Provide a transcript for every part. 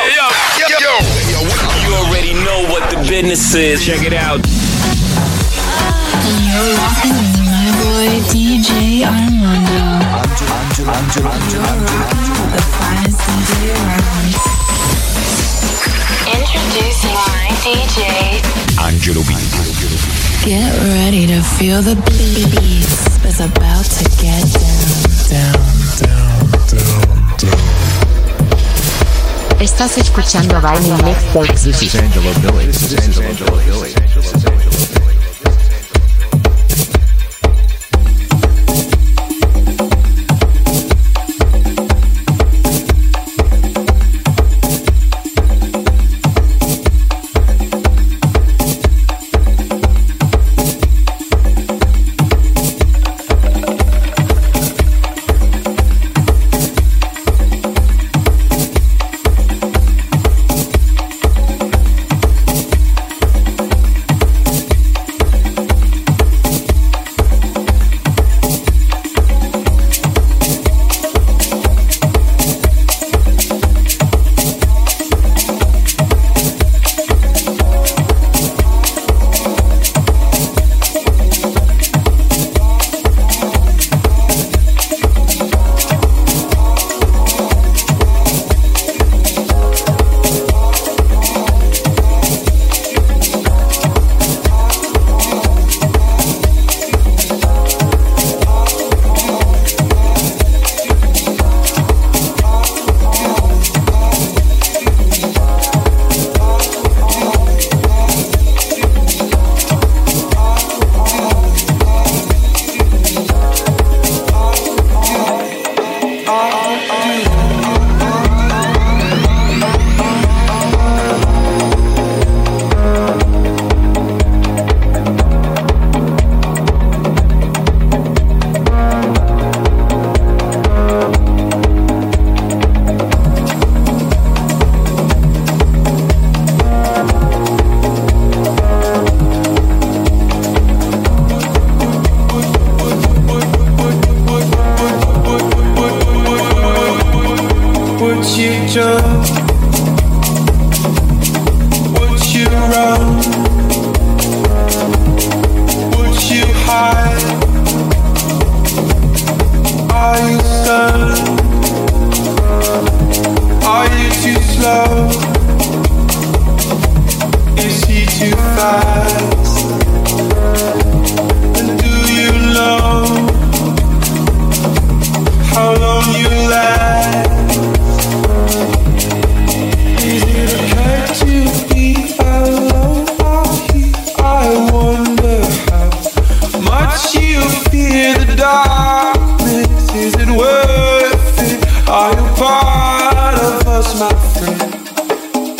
yo, yo, yo. You already know what the business is. Check it out. You're rocking with my boy DJ Armando. The finest DJ around. Introducing my DJ. Angelo B. Get ready to feel the beats. It's about to get down, down, down, down, down. Estás escuchando Vinyl Mixtapes. This is Angelo Billy. This is Angelo Billy.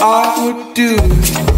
I would do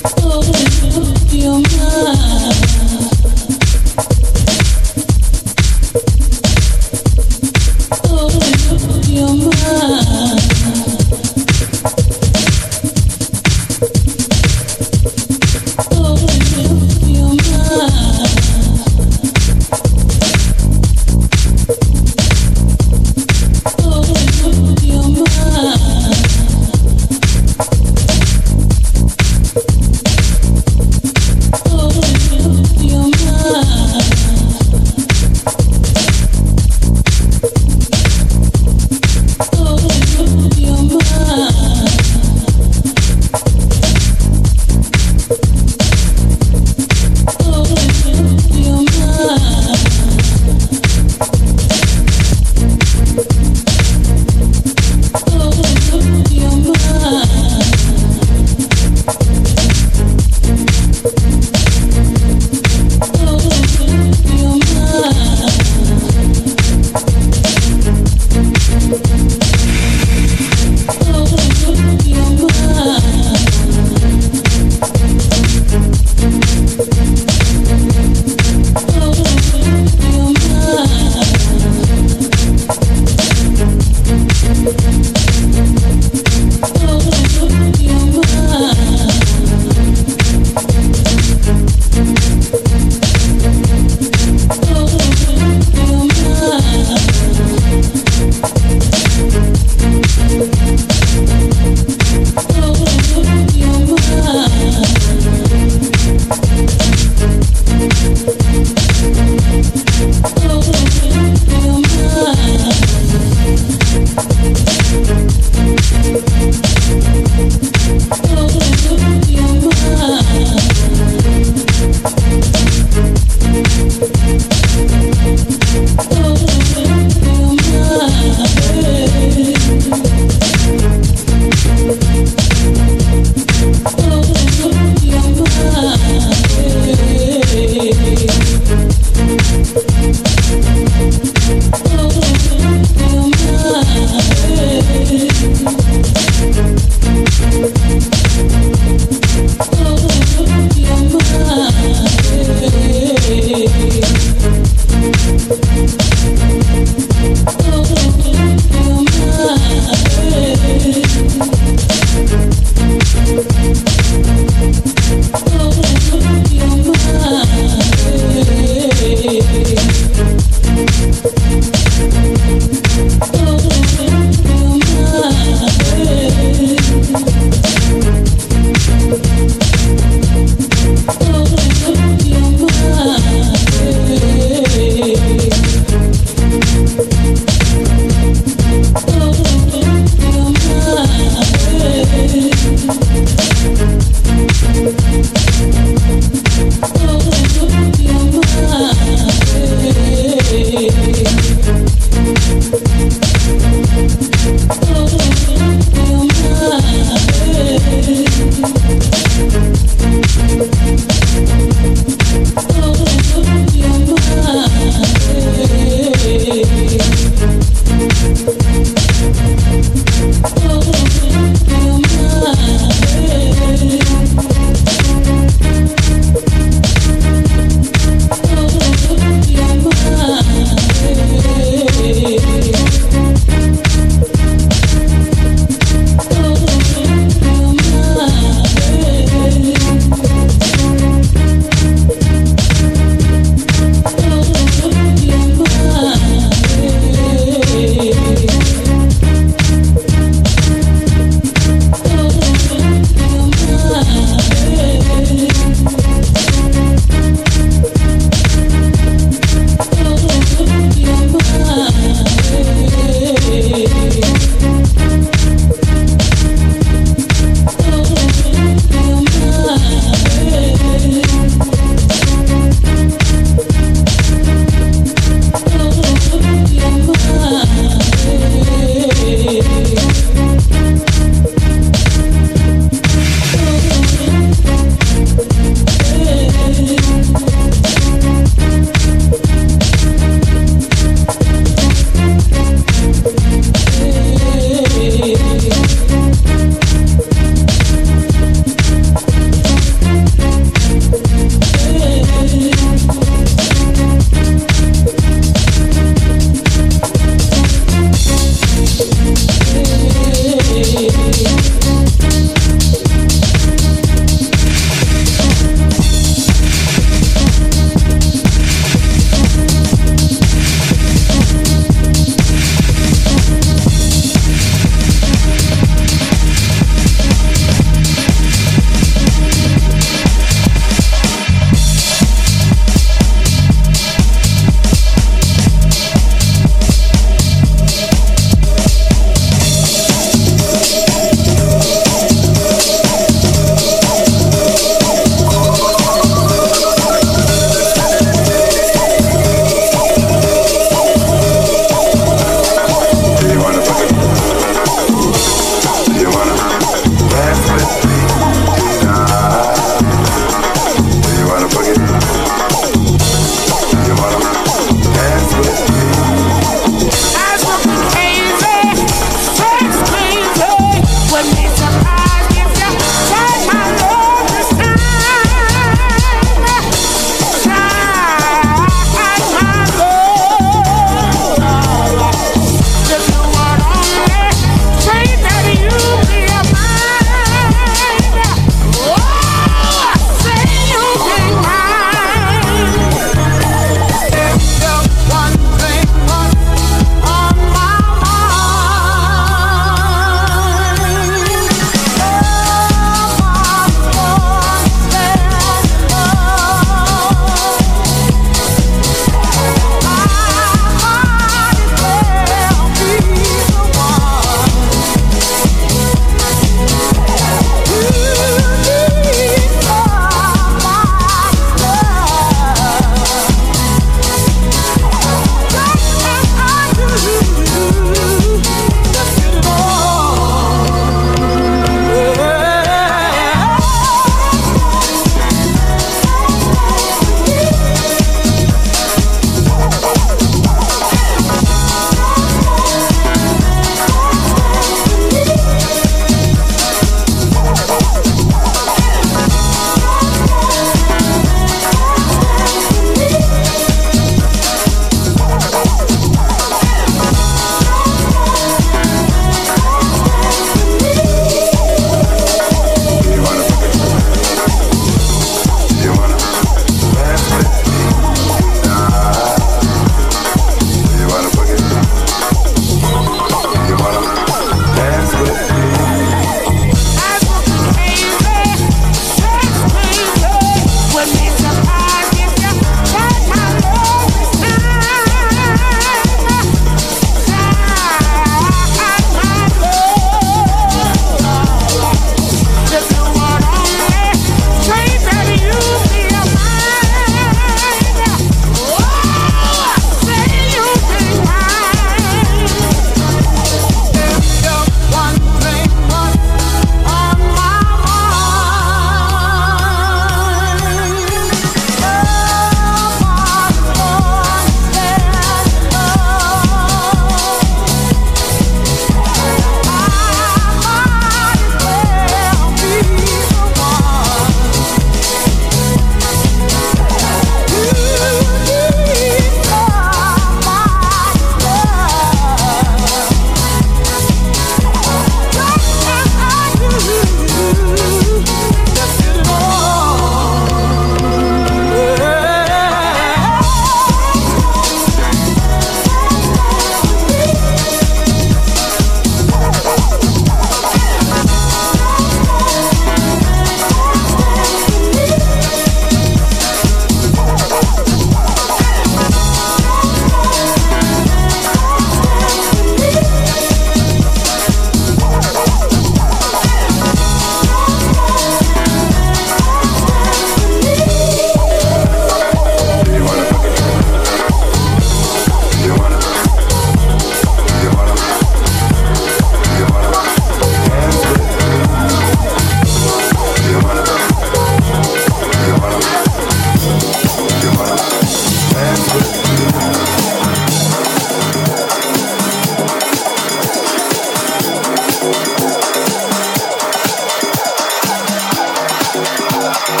Thank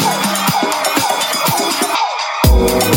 you.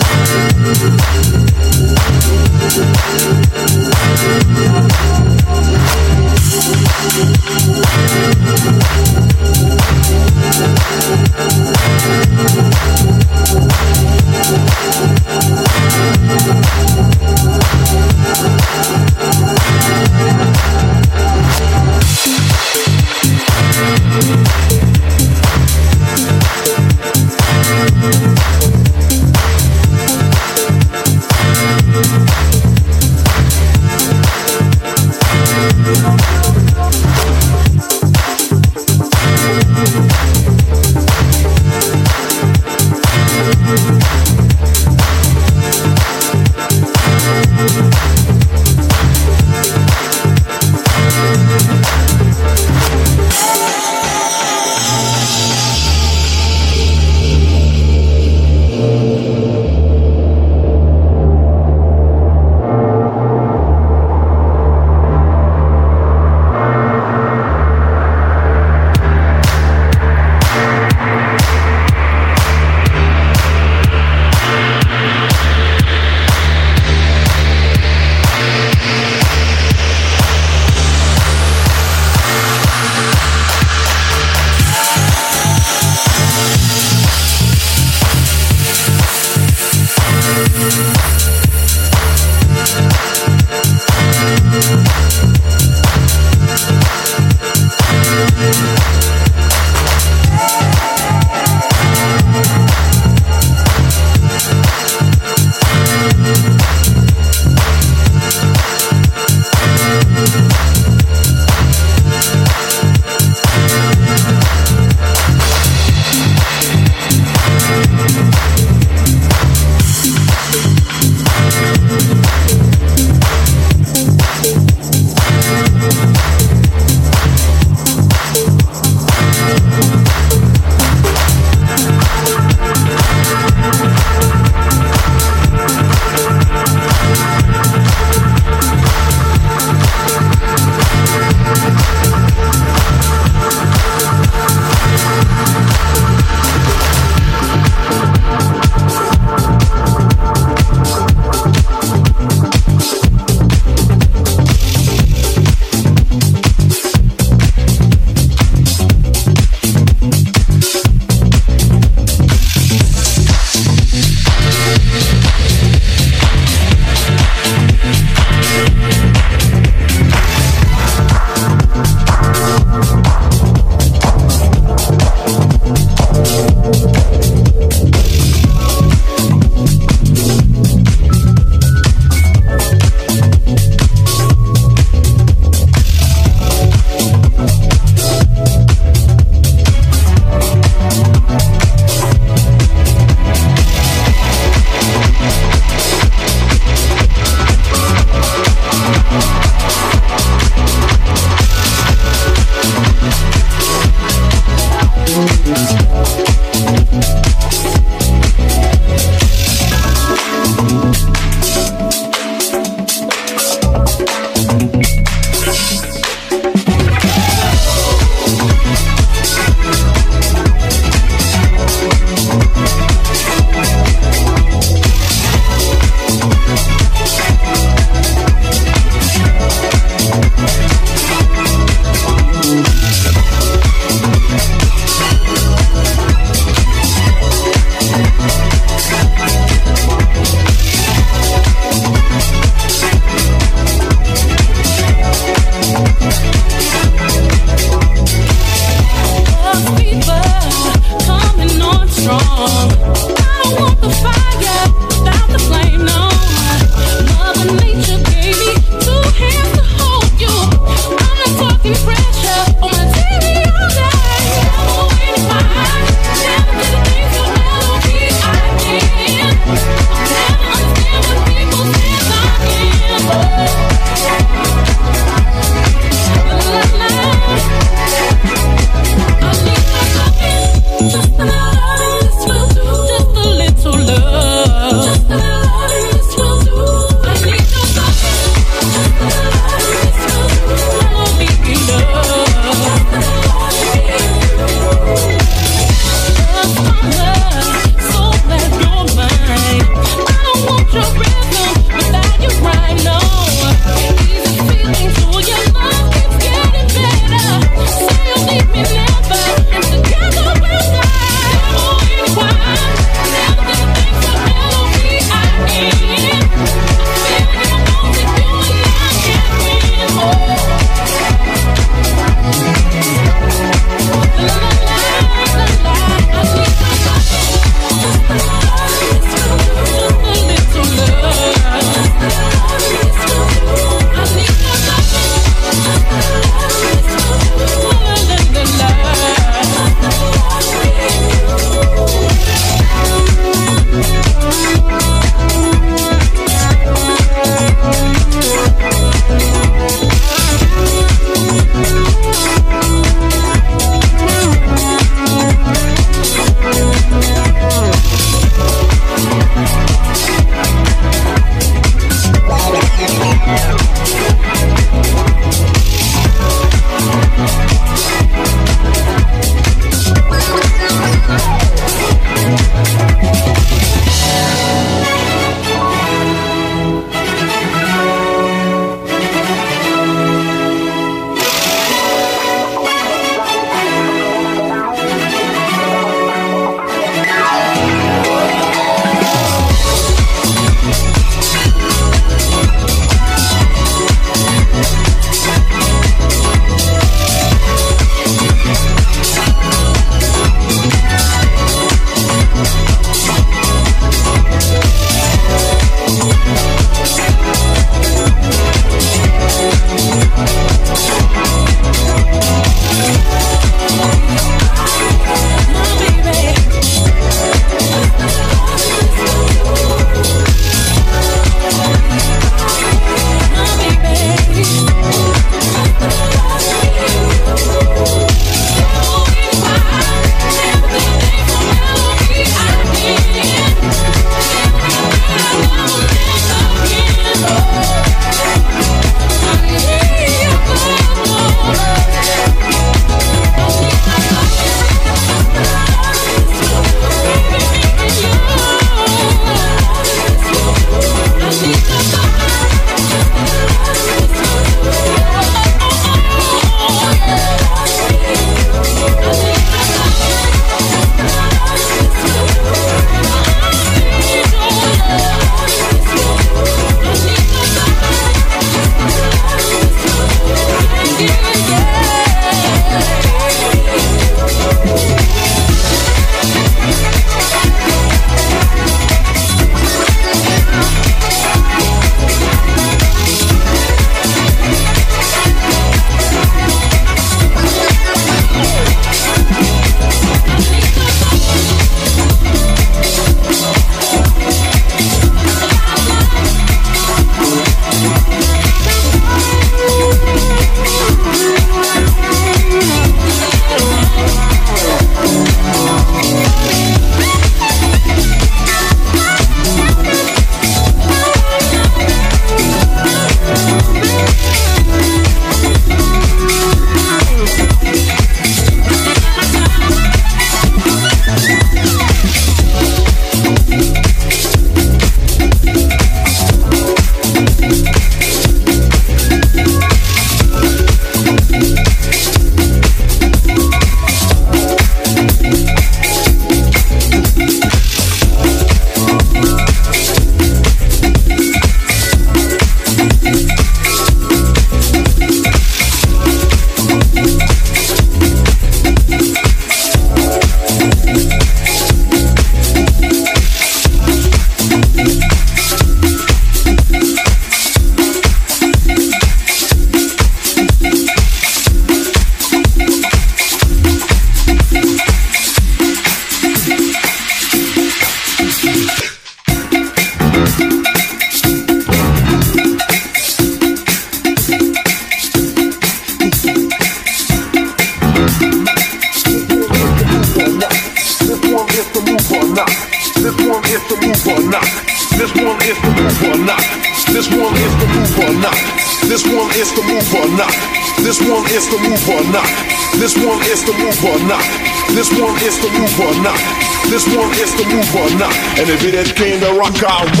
rock out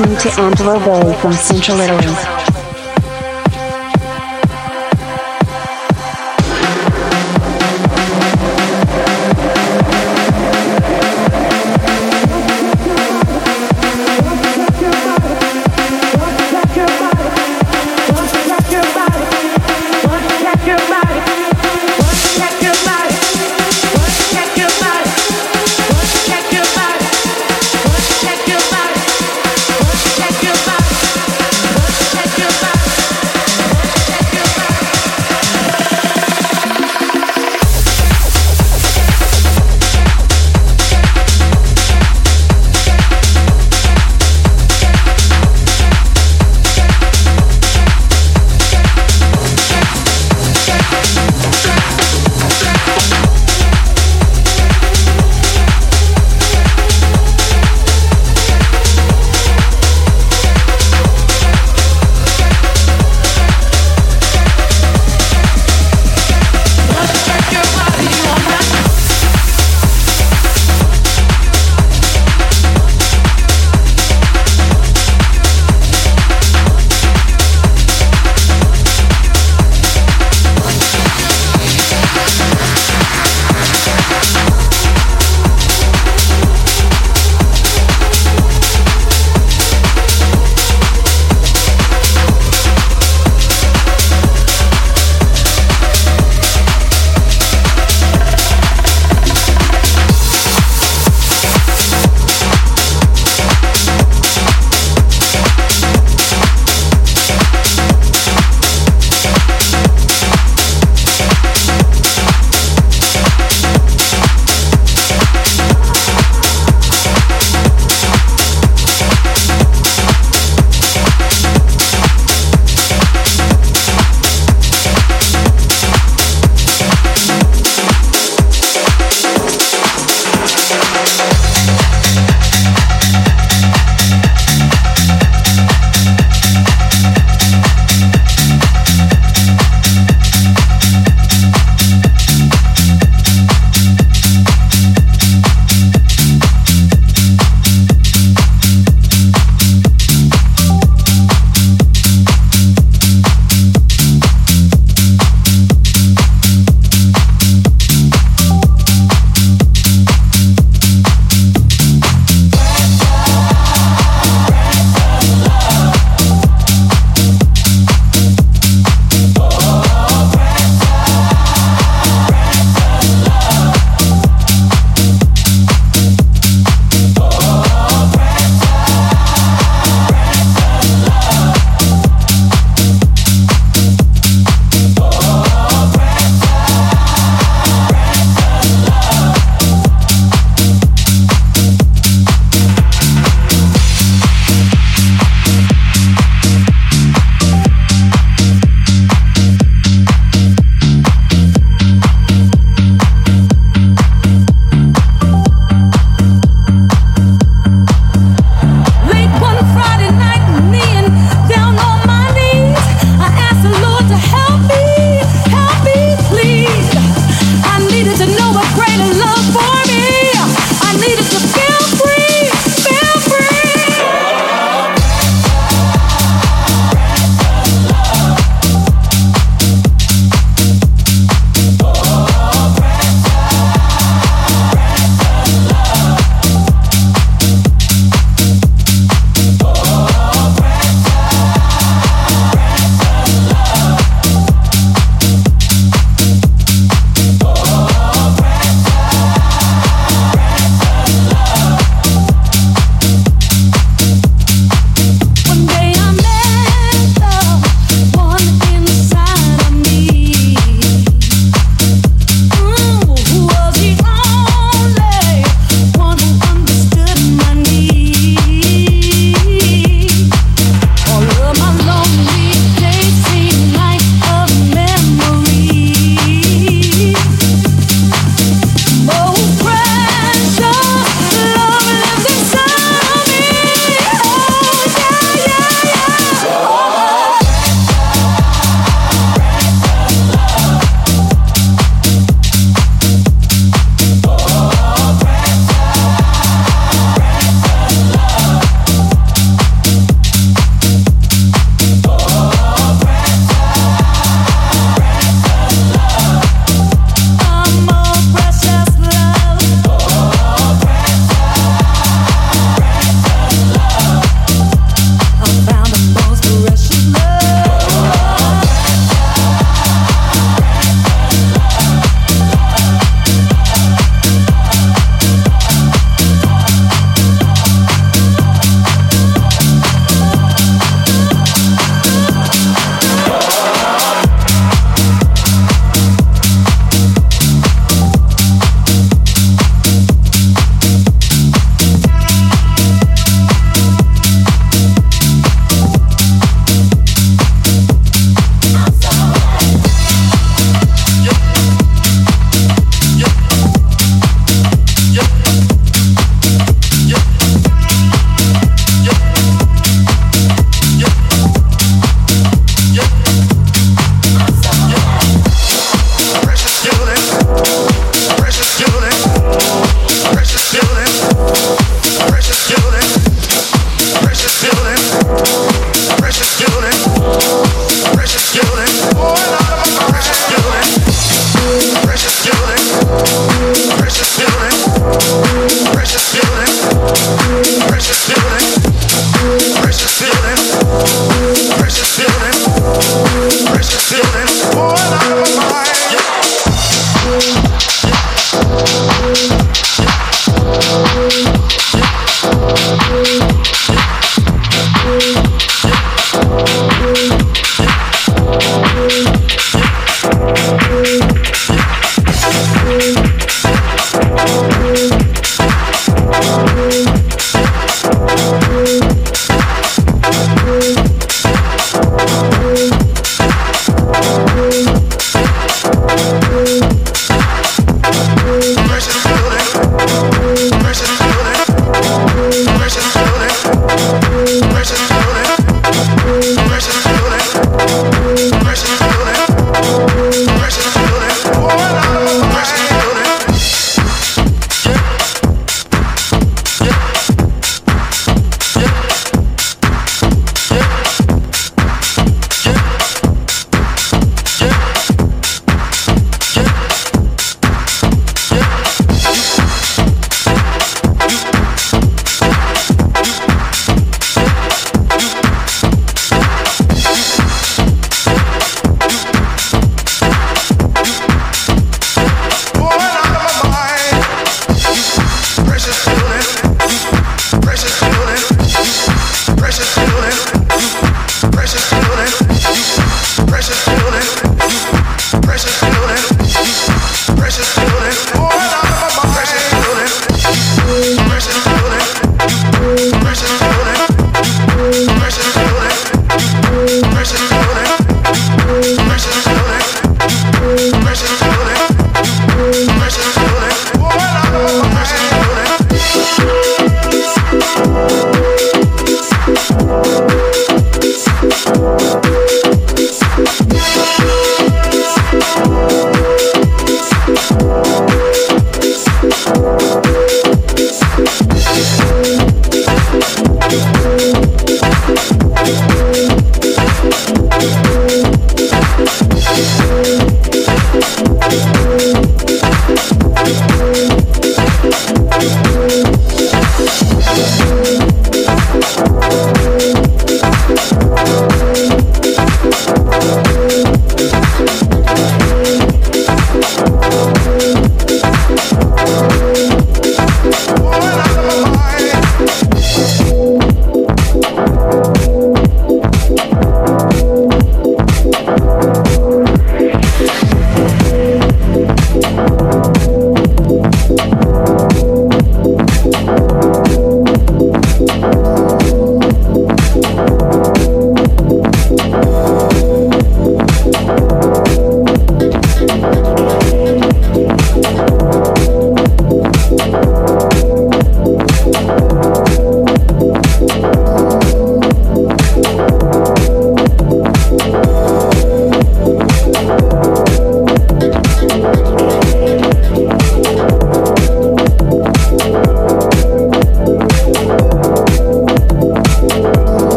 Listening to Angelo Billy from Central Italy.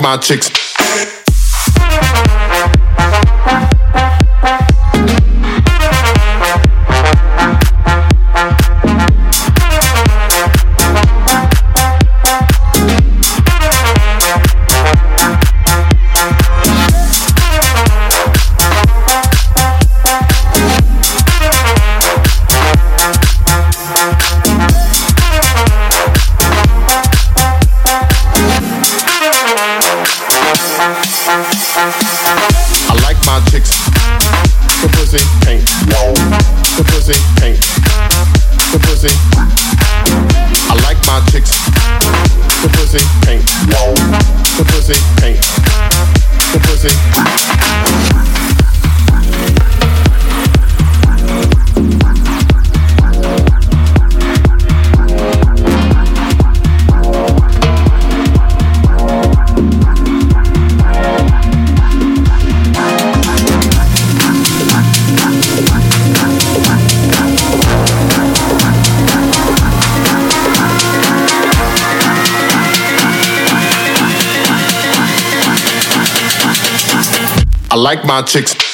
My chicks. Like my chicks.